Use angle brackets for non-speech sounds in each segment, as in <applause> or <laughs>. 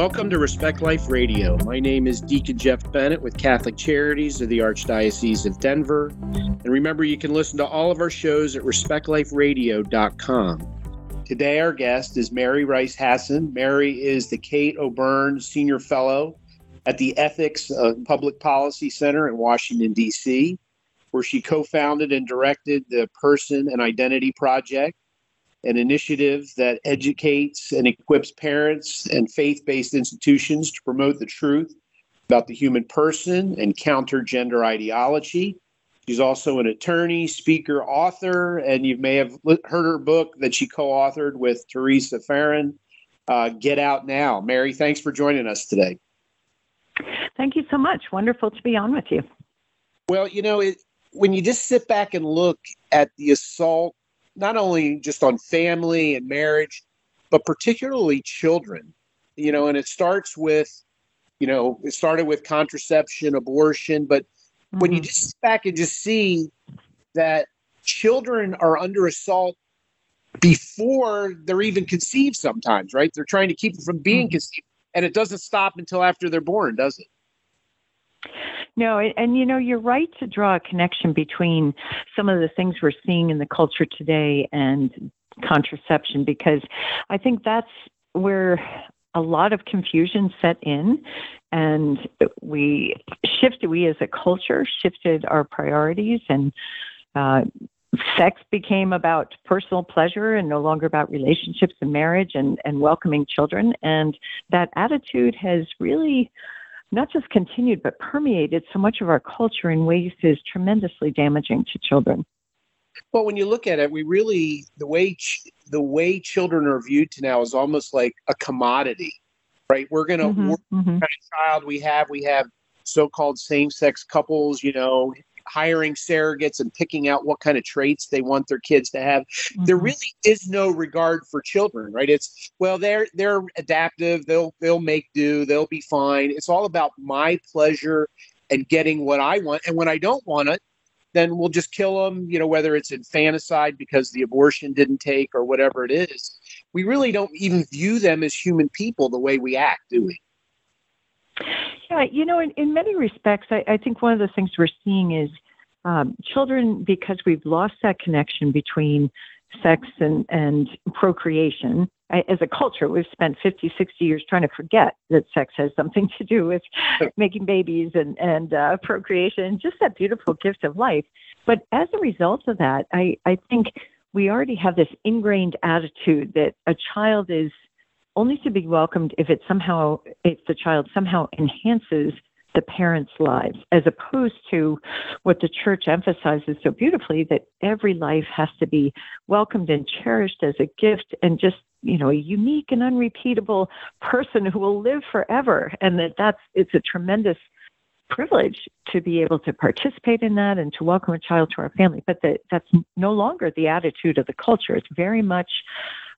Welcome to Respect Life Radio. My name is Deacon Jeff Bennett with Catholic Charities of the Archdiocese of Denver. And remember, you can listen to all of our shows at respectliferadio.com. Today, our guest is Mary Rice Hasson. Mary is the Kate O'Beirne Senior Fellow at the Ethics Public Policy Center in Washington, D.C., where she co founded and directed the Person and Identity Project an initiative that educates and equips parents and faith based institutions to promote the truth about the human person and counter gender ideology. She's also an attorney, speaker, author, and you may have heard her book that she co authored with Theresa Farnan, uh, Get Out Now. Mary, thanks for joining us today. Thank you so much. Wonderful to be on with you. Well, you know, it, when you just sit back and look at the assault not only just on family and marriage, but particularly children. You know, and it starts with, you know, it started with contraception, abortion, but mm-hmm. when you mm-hmm. just sit back and just see that children are under assault before they're even conceived sometimes, right? They're trying to keep them from being mm-hmm. conceived. And it doesn't stop until after they're born, does it? No, and you know, you're right to draw a connection between some of the things we're seeing in the culture today and contraception because I think that's where a lot of confusion set in and we shifted we as a culture shifted our priorities and uh, sex became about personal pleasure and no longer about relationships and marriage and, and welcoming children and that attitude has really not just continued, but permeated so much of our culture in ways that is tremendously damaging to children. Well, when you look at it, we really the way ch- the way children are viewed to now is almost like a commodity, right? We're going to mm-hmm, mm-hmm. kind of child we have. We have so-called same-sex couples, you know, hiring surrogates and picking out what kind of traits they want their kids to have. Mm-hmm. There really is no regard for children, right? It's well, they're they're adaptive. They'll they'll make do. They'll be fine. It's all about my pleasure and getting what I want. And when I don't want it, then we'll just kill them. You know, whether it's infanticide because the abortion didn't take or whatever it is. We really don't even view them as human people the way we act, do we? Yeah, you know, in, in many respects, I, I think one of the things we're seeing is um, children, because we've lost that connection between sex and, and procreation. I, as a culture, we've spent 50, 60 years trying to forget that sex has something to do with <laughs> making babies and, and uh, procreation, just that beautiful gift of life. But as a result of that, I, I think we already have this ingrained attitude that a child is only to be welcomed if it somehow if the child somehow enhances the parents' lives, as opposed to what the church emphasizes so beautifully that every life has to be welcomed and cherished as a gift and just you know a unique and unrepeatable person who will live forever. And that that's it's a tremendous privilege to be able to participate in that and to welcome a child to our family. But that that's no longer the attitude of the culture. It's very much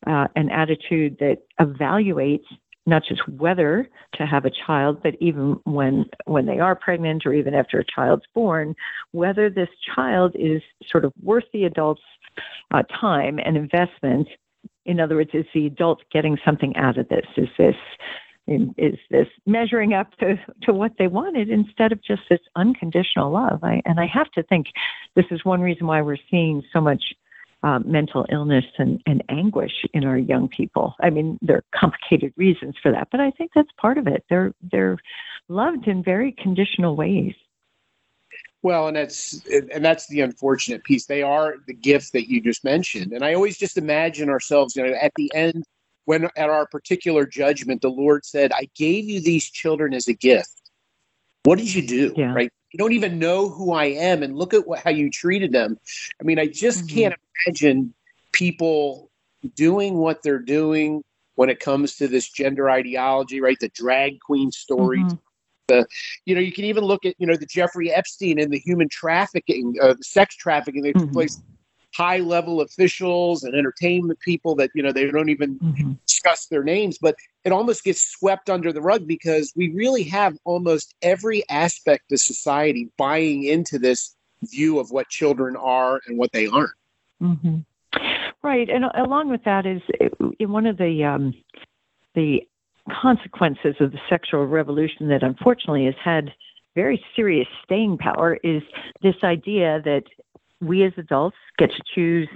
uh, an attitude that evaluates not just whether to have a child, but even when when they are pregnant or even after a child's born, whether this child is sort of worth the adult's uh, time and investment. In other words, is the adult getting something out of this? Is this is this measuring up to, to what they wanted instead of just this unconditional love? I, and I have to think this is one reason why we're seeing so much uh, mental illness and, and anguish in our young people. I mean, there are complicated reasons for that, but I think that's part of it. They're they're loved in very conditional ways. Well, and that's and that's the unfortunate piece. They are the gift that you just mentioned, and I always just imagine ourselves, you know, at the end when at our particular judgment, the Lord said, "I gave you these children as a gift. What did you do?" Yeah. Right? You don't even know who I am, and look at what, how you treated them. I mean, I just mm-hmm. can't imagine people doing what they're doing when it comes to this gender ideology, right? The drag queen stories. Mm-hmm. The, you know, you can even look at, you know, the Jeffrey Epstein and the human trafficking, uh, sex trafficking that mm-hmm. place high level officials and entertainment people that you know they don't even mm-hmm. discuss their names but it almost gets swept under the rug because we really have almost every aspect of society buying into this view of what children are and what they aren't mm-hmm. right and along with that is in one of the um, the consequences of the sexual revolution that unfortunately has had very serious staying power is this idea that we as adults get to choose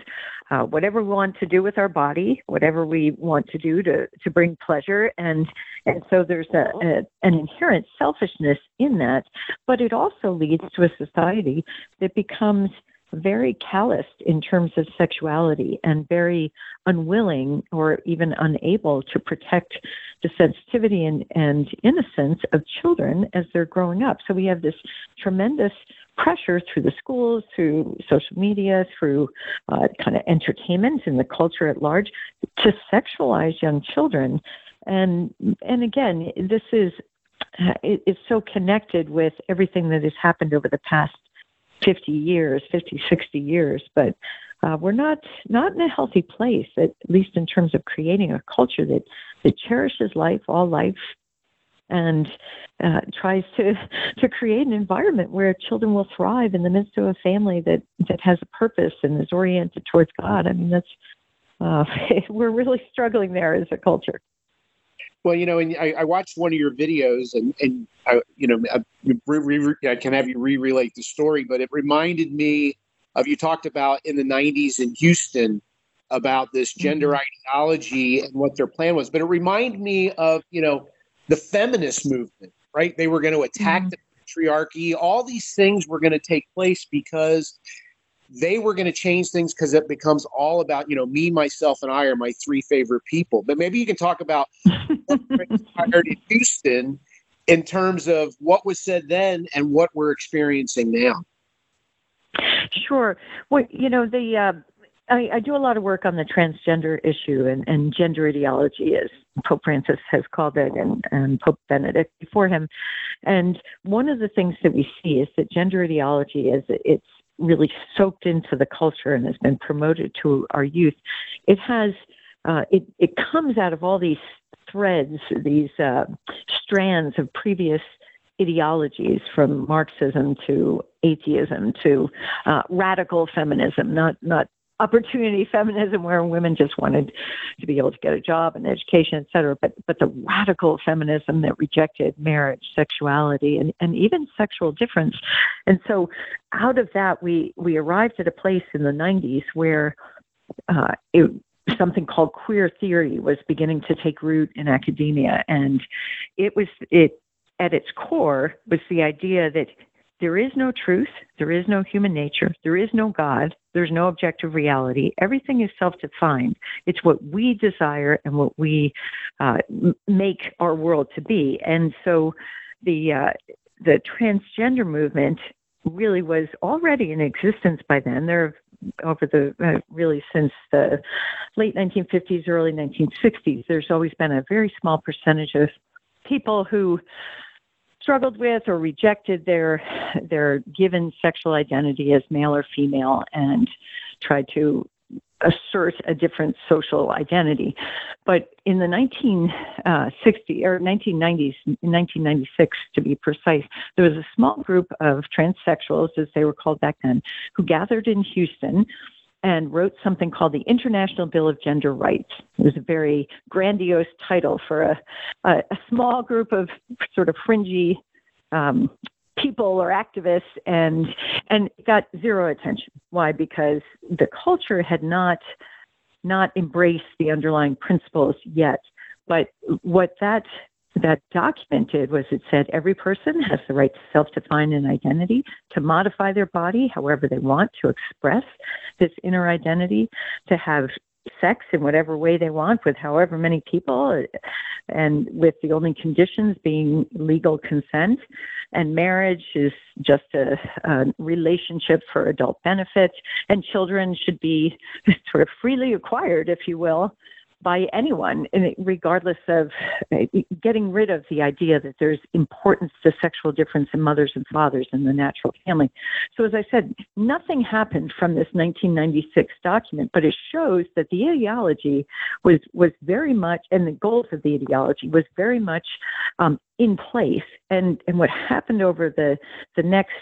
uh, whatever we want to do with our body, whatever we want to do to, to bring pleasure, and and so there's a, a, an inherent selfishness in that, but it also leads to a society that becomes very calloused in terms of sexuality and very unwilling or even unable to protect the sensitivity and, and innocence of children as they're growing up. So we have this tremendous pressure through the schools, through social media, through uh, kind of entertainment and the culture at large to sexualize young children. And and again, this is it, it's so connected with everything that has happened over the past 50 years, 50, 60 years, but uh, we're not not in a healthy place, at least in terms of creating a culture that that cherishes life, all life, and uh, tries to <laughs> to create an environment where children will thrive in the midst of a family that that has a purpose and is oriented towards God. I mean, that's uh, <laughs> we're really struggling there as a culture. Well, you know, and I, I watched one of your videos, and and I, you know, I, re, re, I can have you re-relate the story, but it reminded me of you talked about in the '90s in Houston about this gender mm-hmm. ideology and what their plan was. But it reminded me of you know the feminist movement, right? They were going to attack mm-hmm. the patriarchy. All these things were going to take place because they were going to change things because it becomes all about you know me myself and i are my three favorite people. But maybe you can talk about <laughs> what in houston in terms of what was said then and what we're experiencing now. Sure. Well you know the uh, I, I, do a lot of work on the transgender issue and, and gender ideology, as Pope Francis has called it, and, and Pope Benedict before him. And one of the things that we see is that gender ideology, is it's really soaked into the culture and has been promoted to our youth, it has uh, it it comes out of all these threads, these uh, strands of previous ideologies from Marxism to atheism to uh, radical feminism, not not opportunity feminism where women just wanted to be able to get a job and education, et cetera, but, but the radical feminism that rejected marriage, sexuality, and, and even sexual difference. And so out of that, we, we arrived at a place in the 90s where uh, it, something called queer theory was beginning to take root in academia. And it was, it, at its core was the idea that there is no truth, there is no human nature, there is no God, there's no objective reality. Everything is self defined. It's what we desire and what we uh, make our world to be. And so the, uh, the transgender movement really was already in existence by then. There over the uh, really since the late 1950s, early 1960s, there's always been a very small percentage of people who struggled with or rejected their their given sexual identity as male or female and tried to assert a different social identity. But in the 1960 uh, or 1990s, 1996 to be precise, there was a small group of transsexuals, as they were called back then, who gathered in Houston and wrote something called the International Bill of Gender Rights. It was a very grandiose title for a, a, a small group of sort of fringy um, people or activists, and and got zero attention. Why? Because the culture had not not embraced the underlying principles yet. But what that that documented was it said every person has the right to self define an identity, to modify their body however they want, to express this inner identity, to have sex in whatever way they want with however many people, and with the only conditions being legal consent. And marriage is just a, a relationship for adult benefit, and children should be <laughs> sort of freely acquired, if you will, by anyone, regardless of uh, getting rid of the idea that there's importance to sexual difference in mothers and fathers in the natural family. So, as I said, nothing happened from this 1996 document, but it shows that the ideology was was very much, and the goals of the ideology was very much um, in place. And and what happened over the the next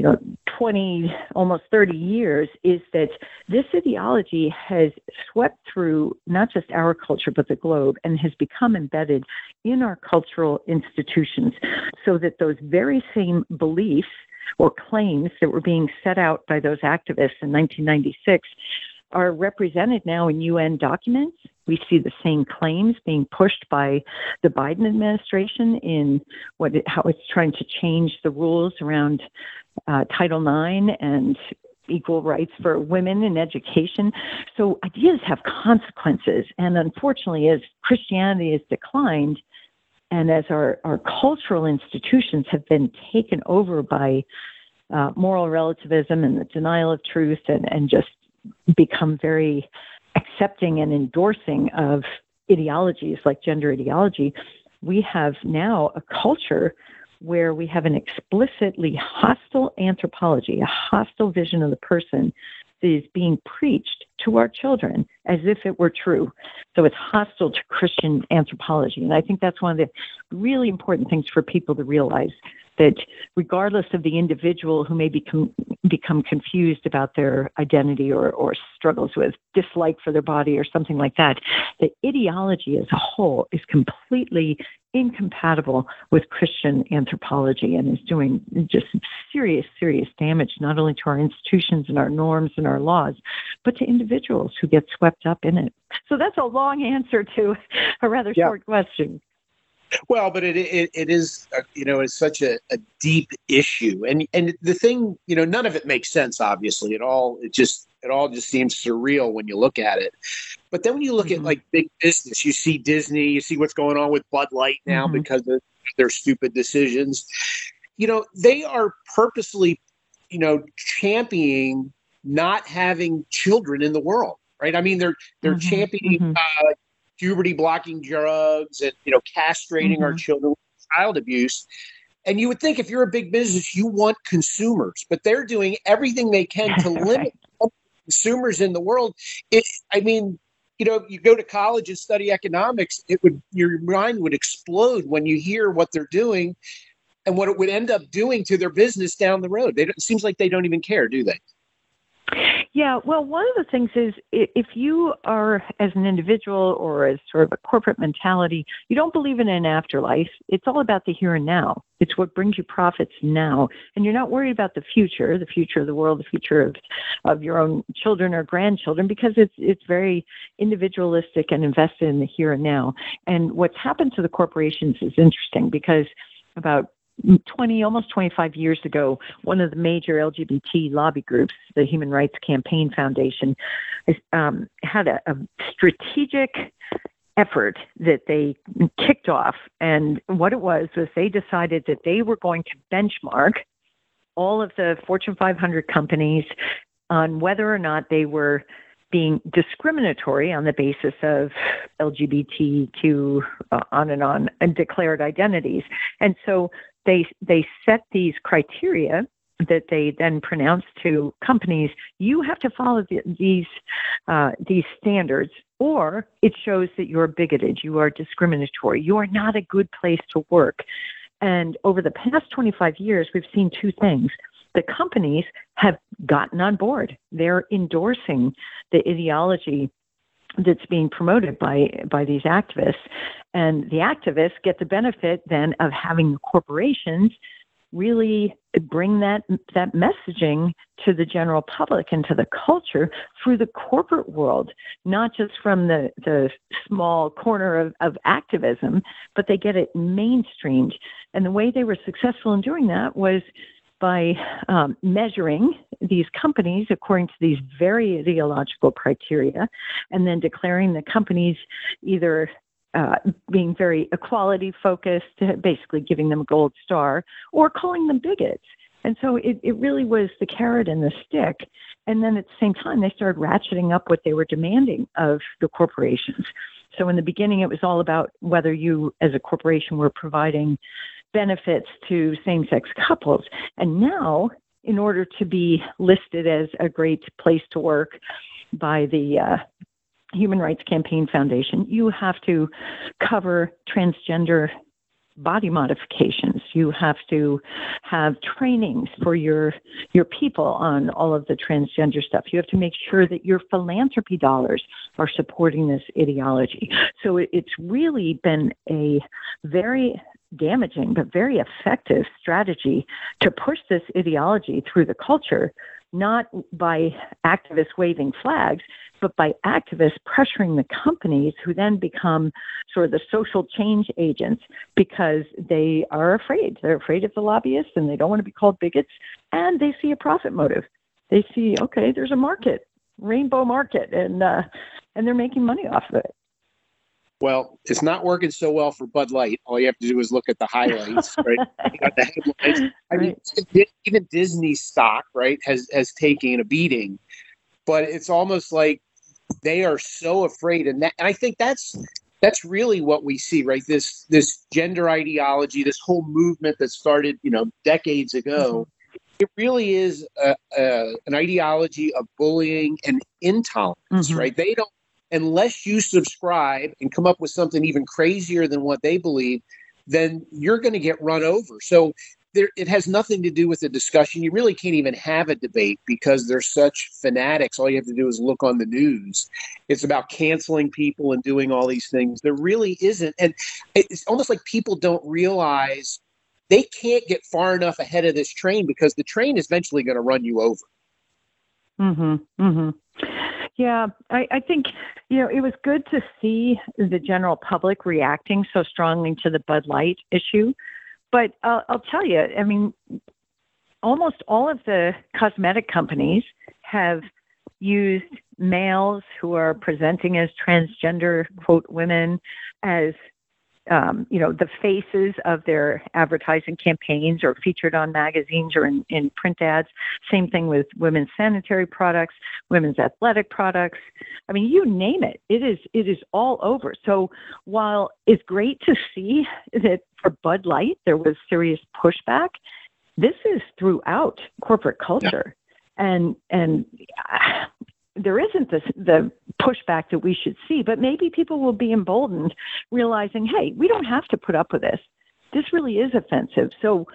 you know 20 almost 30 years is that this ideology has swept through not just our culture but the globe and has become embedded in our cultural institutions so that those very same beliefs or claims that were being set out by those activists in 1996 are represented now in UN documents. We see the same claims being pushed by the Biden administration in what it, how it's trying to change the rules around uh, Title IX and equal rights for women in education. So ideas have consequences, and unfortunately, as Christianity has declined, and as our, our cultural institutions have been taken over by uh, moral relativism and the denial of truth and, and just become very accepting and endorsing of ideologies like gender ideology, we have now a culture where we have an explicitly hostile anthropology, a hostile vision of the person that is being preached to our children as if it were true. So it's hostile to Christian anthropology. And I think that's one of the really important things for people to realize that regardless of the individual who may become become confused about their identity or, or struggles with dislike for their body or something like that, the ideology as a whole is completely incompatible with Christian anthropology and is doing just serious, serious damage not only to our institutions and our norms and our laws, but to individuals who get swept up in it. So that's a long answer to a rather yeah. short question. Well, but it it, it is uh, you know it's such a, a deep issue, and and the thing you know none of it makes sense. Obviously, it all it just it all just seems surreal when you look at it. But then when you look mm-hmm. at like big business, you see Disney, you see what's going on with Bud Light now mm-hmm. because of their stupid decisions. You know, they are purposely, you know, championing not having children in the world, right? I mean, they're they're mm-hmm. championing mm-hmm. uh, puberty blocking drugs and you know castrating mm-hmm. our children with child abuse. And you would think if you're a big business you want consumers but they're doing everything they can to <laughs> limit consumers in the world. It, i mean you know you go to college and study economics it would your mind would explode when you hear what they're doing and what it would end up doing to their business down the road. They it seems like they don't even care do they yeah, well, one of the things is if you are, as an individual or as sort of a corporate mentality, you don't believe in an afterlife. It's all about the here and now. It's what brings you profits now, and you're not worried about the future, the future of the world, the future of of your own children or grandchildren, because it's it's very individualistic and invested in the here and now. And what's happened to the corporations is interesting because about 20, almost 25 years ago, one of the major LGBT lobby groups, the Human Rights Campaign Foundation, um, had a, a strategic effort that they kicked off. And what it was was they decided that they were going to benchmark all of the Fortune 500 companies on whether or not they were being discriminatory on the basis of LGBTQ uh, on and on and declared identities. And so they they set these criteria that they then pronounce to companies you have to follow the, these uh, these standards or it shows that you're bigoted you are discriminatory you are not a good place to work. And over the past 25 years we've seen two things. The companies have gotten on board. They're endorsing the ideology that's being promoted by by these activists and the activists get the benefit then of having the corporations really bring that that messaging to the general public and to the culture through the corporate world, not just from the, the small corner of, of activism, but they get it mainstreamed. And the way they were successful in doing that was by um, measuring these companies according to these very ideological criteria and then declaring the companies either uh, being very equality focused, basically giving them a gold star, or calling them bigots. And so it, it really was the carrot and the stick. And then at the same time, they started ratcheting up what they were demanding of the corporations. So in the beginning, it was all about whether you, as a corporation, were providing benefits to same sex couples. And now, in order to be listed as a great place to work by the uh, Human Rights Campaign Foundation, you have to cover transgender body modifications. You have to have trainings for your your people on all of the transgender stuff. You have to make sure that your philanthropy dollars are supporting this ideology. So it's really been a very damaging but very effective strategy to push this ideology through the culture not by activists waving flags, but by activists pressuring the companies who then become sort of the social change agents because they are afraid. They're afraid of the lobbyists and they don't want to be called bigots and they see a profit motive. They see, okay, there's a market, rainbow market, and uh, and they're making money off of it. Well, it's not working so well for Bud Light. All you have to do is look at the highlights, <laughs> right? you got the headlines. I mean, even Disney stock, right, has has taken a beating, but it's almost like they are so afraid, and that, and I think that's that's really what we see, right? This this gender ideology, this whole movement that started, you know, decades ago. Mm-hmm. It really is a, a, an ideology of bullying and intolerance, mm-hmm. right? They don't unless you subscribe and come up with something even crazier than what they believe, then you're going to get run over. So there, it has nothing to do with the discussion. You really can't even have a debate because they're such fanatics. All you have to do is look on the news. It's about canceling people and doing all these things. There really isn't. And it's almost like people don't realize they can't get far enough ahead of this train because the train is eventually going to run you over. Mm-hmm. Mm-hmm. Yeah, I, I think you know it was good to see the general public reacting so strongly to the Bud Light issue, but uh, I'll tell you, I mean, almost all of the cosmetic companies have used males who are presenting as transgender quote women as um, you know, the faces of their advertising campaigns or featured on magazines or in, in print ads. Same thing with women's sanitary products, women's athletic products. I mean, you name it. It is it is all over. So while it's great to see that for Bud Light there was serious pushback, this is throughout corporate culture. Yeah. And and there isn't this, the pushback that we should see, but maybe people will be emboldened, realizing, hey, we don't have to put up with this. This really is offensive. So,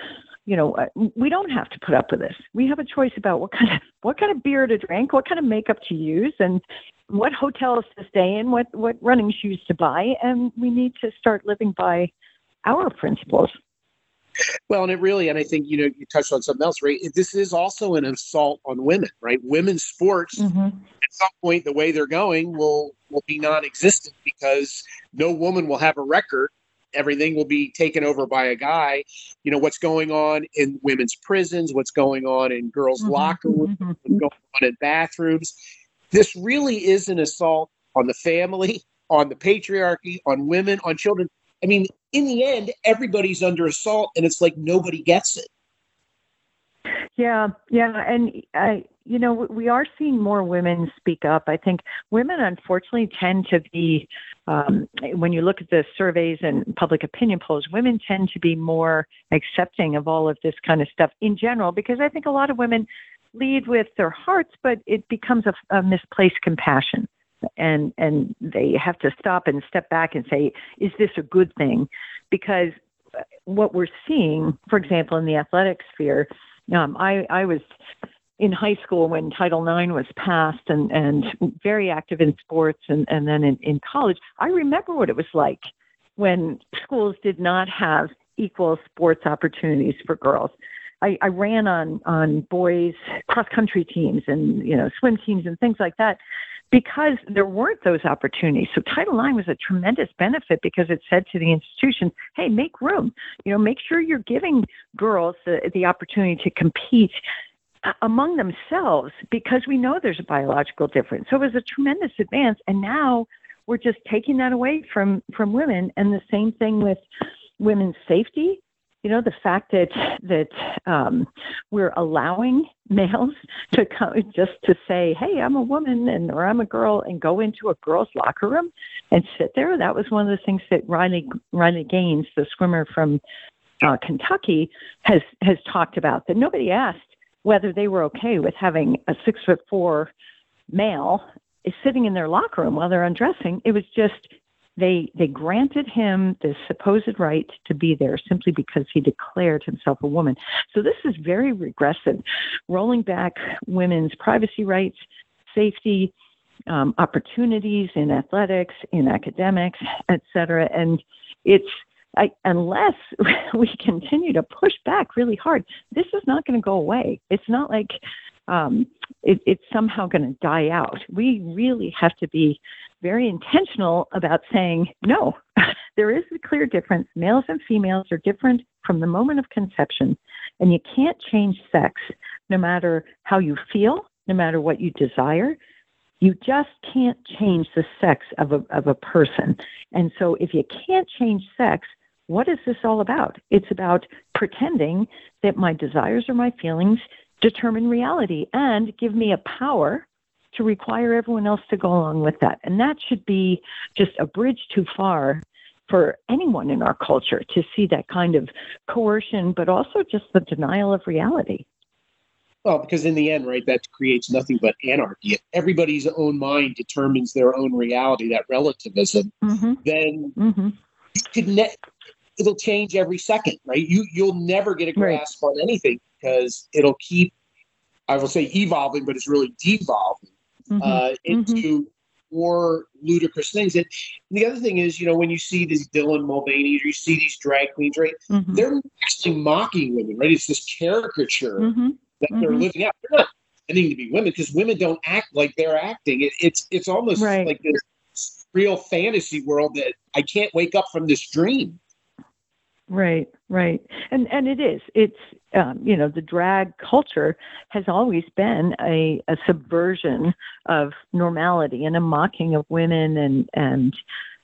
you know, uh, we don't have to put up with this. We have a choice about what kind of what kind of beer to drink, what kind of makeup to use, and what hotels to stay in, what what running shoes to buy, and we need to start living by our principles. Well, and it really, and I think you know, you touched on something else, right? This is also an assault on women, right? Women's sports mm-hmm. at some point, the way they're going will will be non-existent because no woman will have a record. Everything will be taken over by a guy. You know what's going on in women's prisons, what's going on in girls' mm-hmm. locker rooms, mm-hmm. what's going on in bathrooms. This really is an assault on the family, on the patriarchy, on women, on children. I mean, in the end, everybody's under assault, and it's like nobody gets it. Yeah, yeah, and I, you know, we are seeing more women speak up. I think women, unfortunately, tend to be, um, when you look at the surveys and public opinion polls, women tend to be more accepting of all of this kind of stuff in general, because I think a lot of women lead with their hearts, but it becomes a, a misplaced compassion and and they have to stop and step back and say, is this a good thing? Because what we're seeing, for example, in the athletic sphere, um, I, I was in high school when Title IX was passed and, and very active in sports and, and then in, in college. I remember what it was like when schools did not have equal sports opportunities for girls. I, I ran on on boys cross country teams and you know swim teams and things like that because there weren't those opportunities. So Title IX was a tremendous benefit because it said to the institutions, hey, make room. You know, make sure you're giving girls the, the opportunity to compete uh, among themselves because we know there's a biological difference. So it was a tremendous advance. And now we're just taking that away from, from women. And the same thing with women's safety you know the fact that that um, we're allowing males to come just to say hey i'm a woman and or i'm a girl and go into a girls locker room and sit there that was one of the things that riley riley gaines the swimmer from uh, kentucky has has talked about that nobody asked whether they were okay with having a six foot four male is sitting in their locker room while they're undressing. It was just they they granted him this supposed right to be there simply because he declared himself a woman. So this is very regressive, rolling back women's privacy rights, safety, um, opportunities in athletics, in academics, et cetera. And it's I, unless <laughs> we continue to push back really hard, this is not going to go away. It's not like um, it, it's somehow going to die out. We really have to be very intentional about saying, no, <laughs> there is a clear difference. Males and females are different from the moment of conception, and you can't change sex no matter how you feel, no matter what you desire. You just can't change the sex of a, of a person. And so if you can't change sex, what is this all about? It's about pretending that my desires or my feelings determine reality and give me a power to require everyone else to go along with that. And that should be just a bridge too far for anyone in our culture to see that kind of coercion, but also just the denial of reality. Well, because in the end, right, that creates nothing but anarchy. If everybody's own mind determines their own reality, that relativism, mm-hmm. then mm-hmm. you could ne- it'll change every second, right? You you'll never get a grasp right. on anything because it'll keep, I will say, evolving, but it's really devolving mm-hmm. uh, into mm-hmm. more ludicrous things. And, and, the other thing is, you know, when you see these Dylan Mulvaney or you see these drag queens, right, mm-hmm. they're actually mocking women, right? It's this caricature mm-hmm. that they're mm-hmm. living out. They're not pretending to be women because women don't act like they're acting. It, it's it's almost right. like this real fantasy world that I can't wake up from this dream. Right, right, and and it is. It's um, you know the drag culture has always been a, a subversion of normality and a mocking of women and and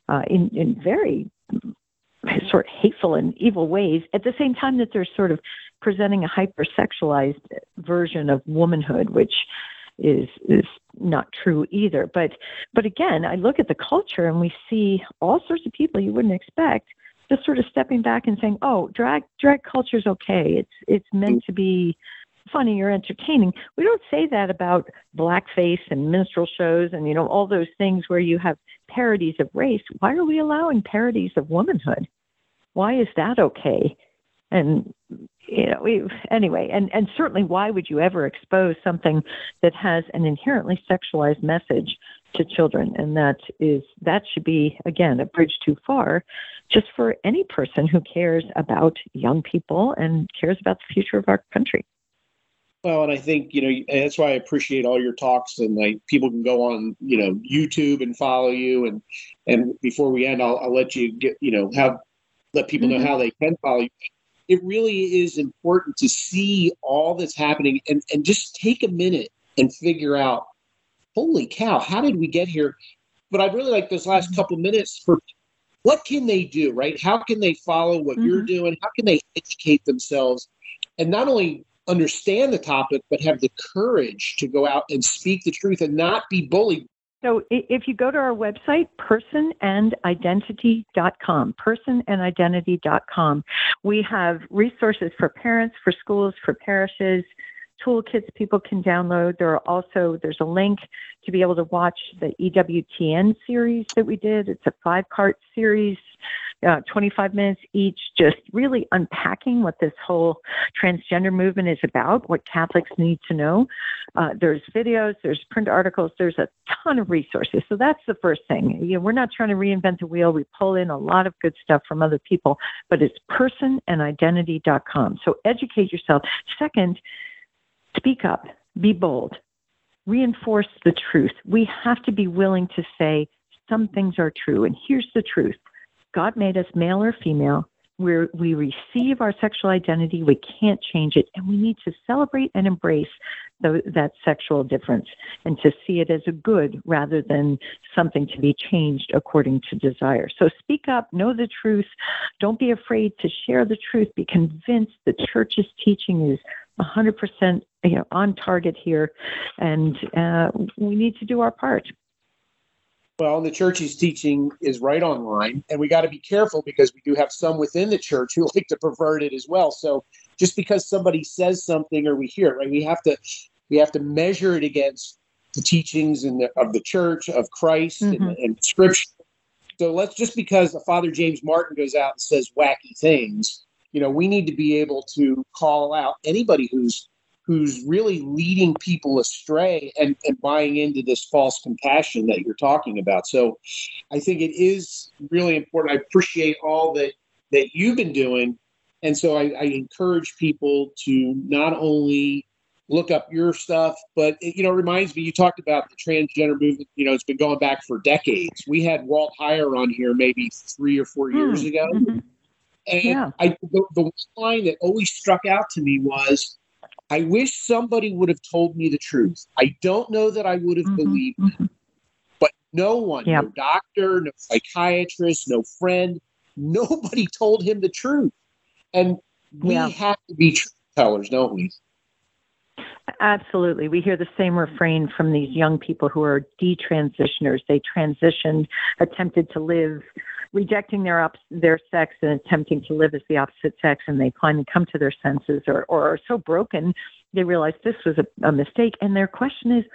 uh, in in very sort of hateful and evil ways. At the same time that they're sort of presenting a hypersexualized version of womanhood, which is is not true either. But but again, I look at the culture and we see all sorts of people you wouldn't expect just sort of stepping back and saying, "Oh, drag drag culture is okay. It's it's meant to be funny or entertaining." We don't say that about blackface and minstrel shows and you know all those things where you have parodies of race. Why are we allowing parodies of womanhood? Why is that okay? And you know, we anyway, and and certainly, why would you ever expose something that has an inherently sexualized message to children? And that is that should be again a bridge too far just for any person who cares about young people and cares about the future of our country. Well, and I think you know that's why I appreciate all your talks, and like people can go on you know YouTube and follow you, and and before we end, I'll, I'll let you get you know have let people mm-hmm. know how they can follow you. It really is important to see all that's happening, and and just take a minute and figure out, holy cow, how did we get here? But I'd really like those last mm-hmm. couple minutes for what can they do, right? How can they follow what mm-hmm. you're doing? How can they educate themselves and not only understand the topic, but have the courage to go out and speak the truth and not be bullied? So if you go to our website, personandidentity.com, personandidentity.com, we have resources for parents, for schools, for parishes, toolkits people can download. There are also there's a link to be able to watch the EWTN series that we did. It's a five part series, uh, 25 minutes each, just really unpacking what this whole transgender movement is about, what Catholics need to know. Uh, there's videos, there's print articles, there's a ton of resources. So that's the first thing. You know, we're not trying to reinvent the wheel. We pull in a lot of good stuff from other people, but it's personandidentity.com. So educate yourself. Second, Speak up, be bold, reinforce the truth. We have to be willing to say some things are true. And here's the truth God made us male or female. we we receive our sexual identity, we can't change it, and we need to celebrate and embrace the, that sexual difference and to see it as a good rather than something to be changed according to desire. So speak up, know the truth, don't be afraid to share the truth, be convinced the church's teaching is 100% you know, on target here, and uh, we need to do our part. Well, the church's teaching is right on line, and we got to be careful because we do have some within the church who <laughs> like to pervert it as well. So just because somebody says something or we hear it, right, we have to we have to measure it against the teachings in the, of the church of Christ mm-hmm. and, and Scripture So let's just because Father James Martin goes out and says wacky things, you know, we need to be able to call out anybody who's who's really leading people astray and, and buying into this false compassion that you're talking about. So I think it is really important. I appreciate all that that you've been doing. And so I, I encourage people to not only look up your stuff. But it, you know, it reminds me, you talked about the transgender movement. You know, it's been going back for decades. We had Walt Heyer on here maybe three or four years mm, ago, mm-hmm. And yeah. I the, the line that always struck out to me was, "I wish somebody would have told me the truth. I don't know that I would have mm-hmm. believed mm-hmm. but no one, yep. no doctor, no psychiatrist, no friend, nobody <laughs> told him the truth, and we yeah. have to be truth tellers, don't we?" Absolutely. We hear the same refrain from these young people who are detransitioners. They transitioned, attempted to live, rejecting their op- their sex and attempting to live as the opposite sex, and they finally come to their senses or, or are so broken they realize this was a, a mistake. And their question is,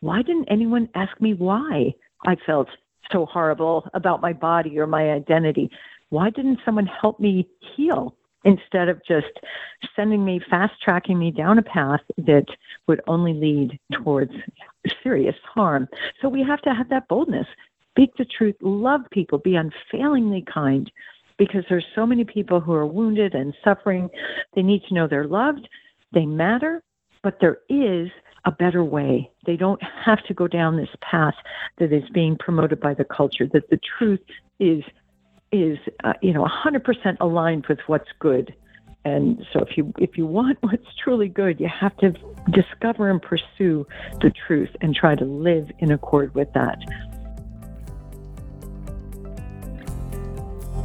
why didn't anyone ask me why I felt so horrible about my body or my identity? Why didn't someone help me heal? instead of just sending me fast tracking me down a path that would only lead towards serious harm. So we have to have that boldness, speak the truth, love people, be unfailingly kind because there's so many people who are wounded and suffering. They need to know they're loved, they matter, but there is a better way. They don't have to go down this path that is being promoted by the culture, that the truth is is uh, you know 100% aligned with what's good and so if you if you want <laughs> what's truly good you have to discover and pursue the truth and try to live in accord with that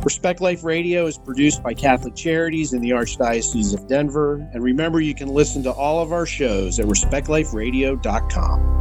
Respect Life Radio is produced by Catholic Charities in the Archdiocese of Denver. And remember, you can listen to all of our shows at respectliferadio.com.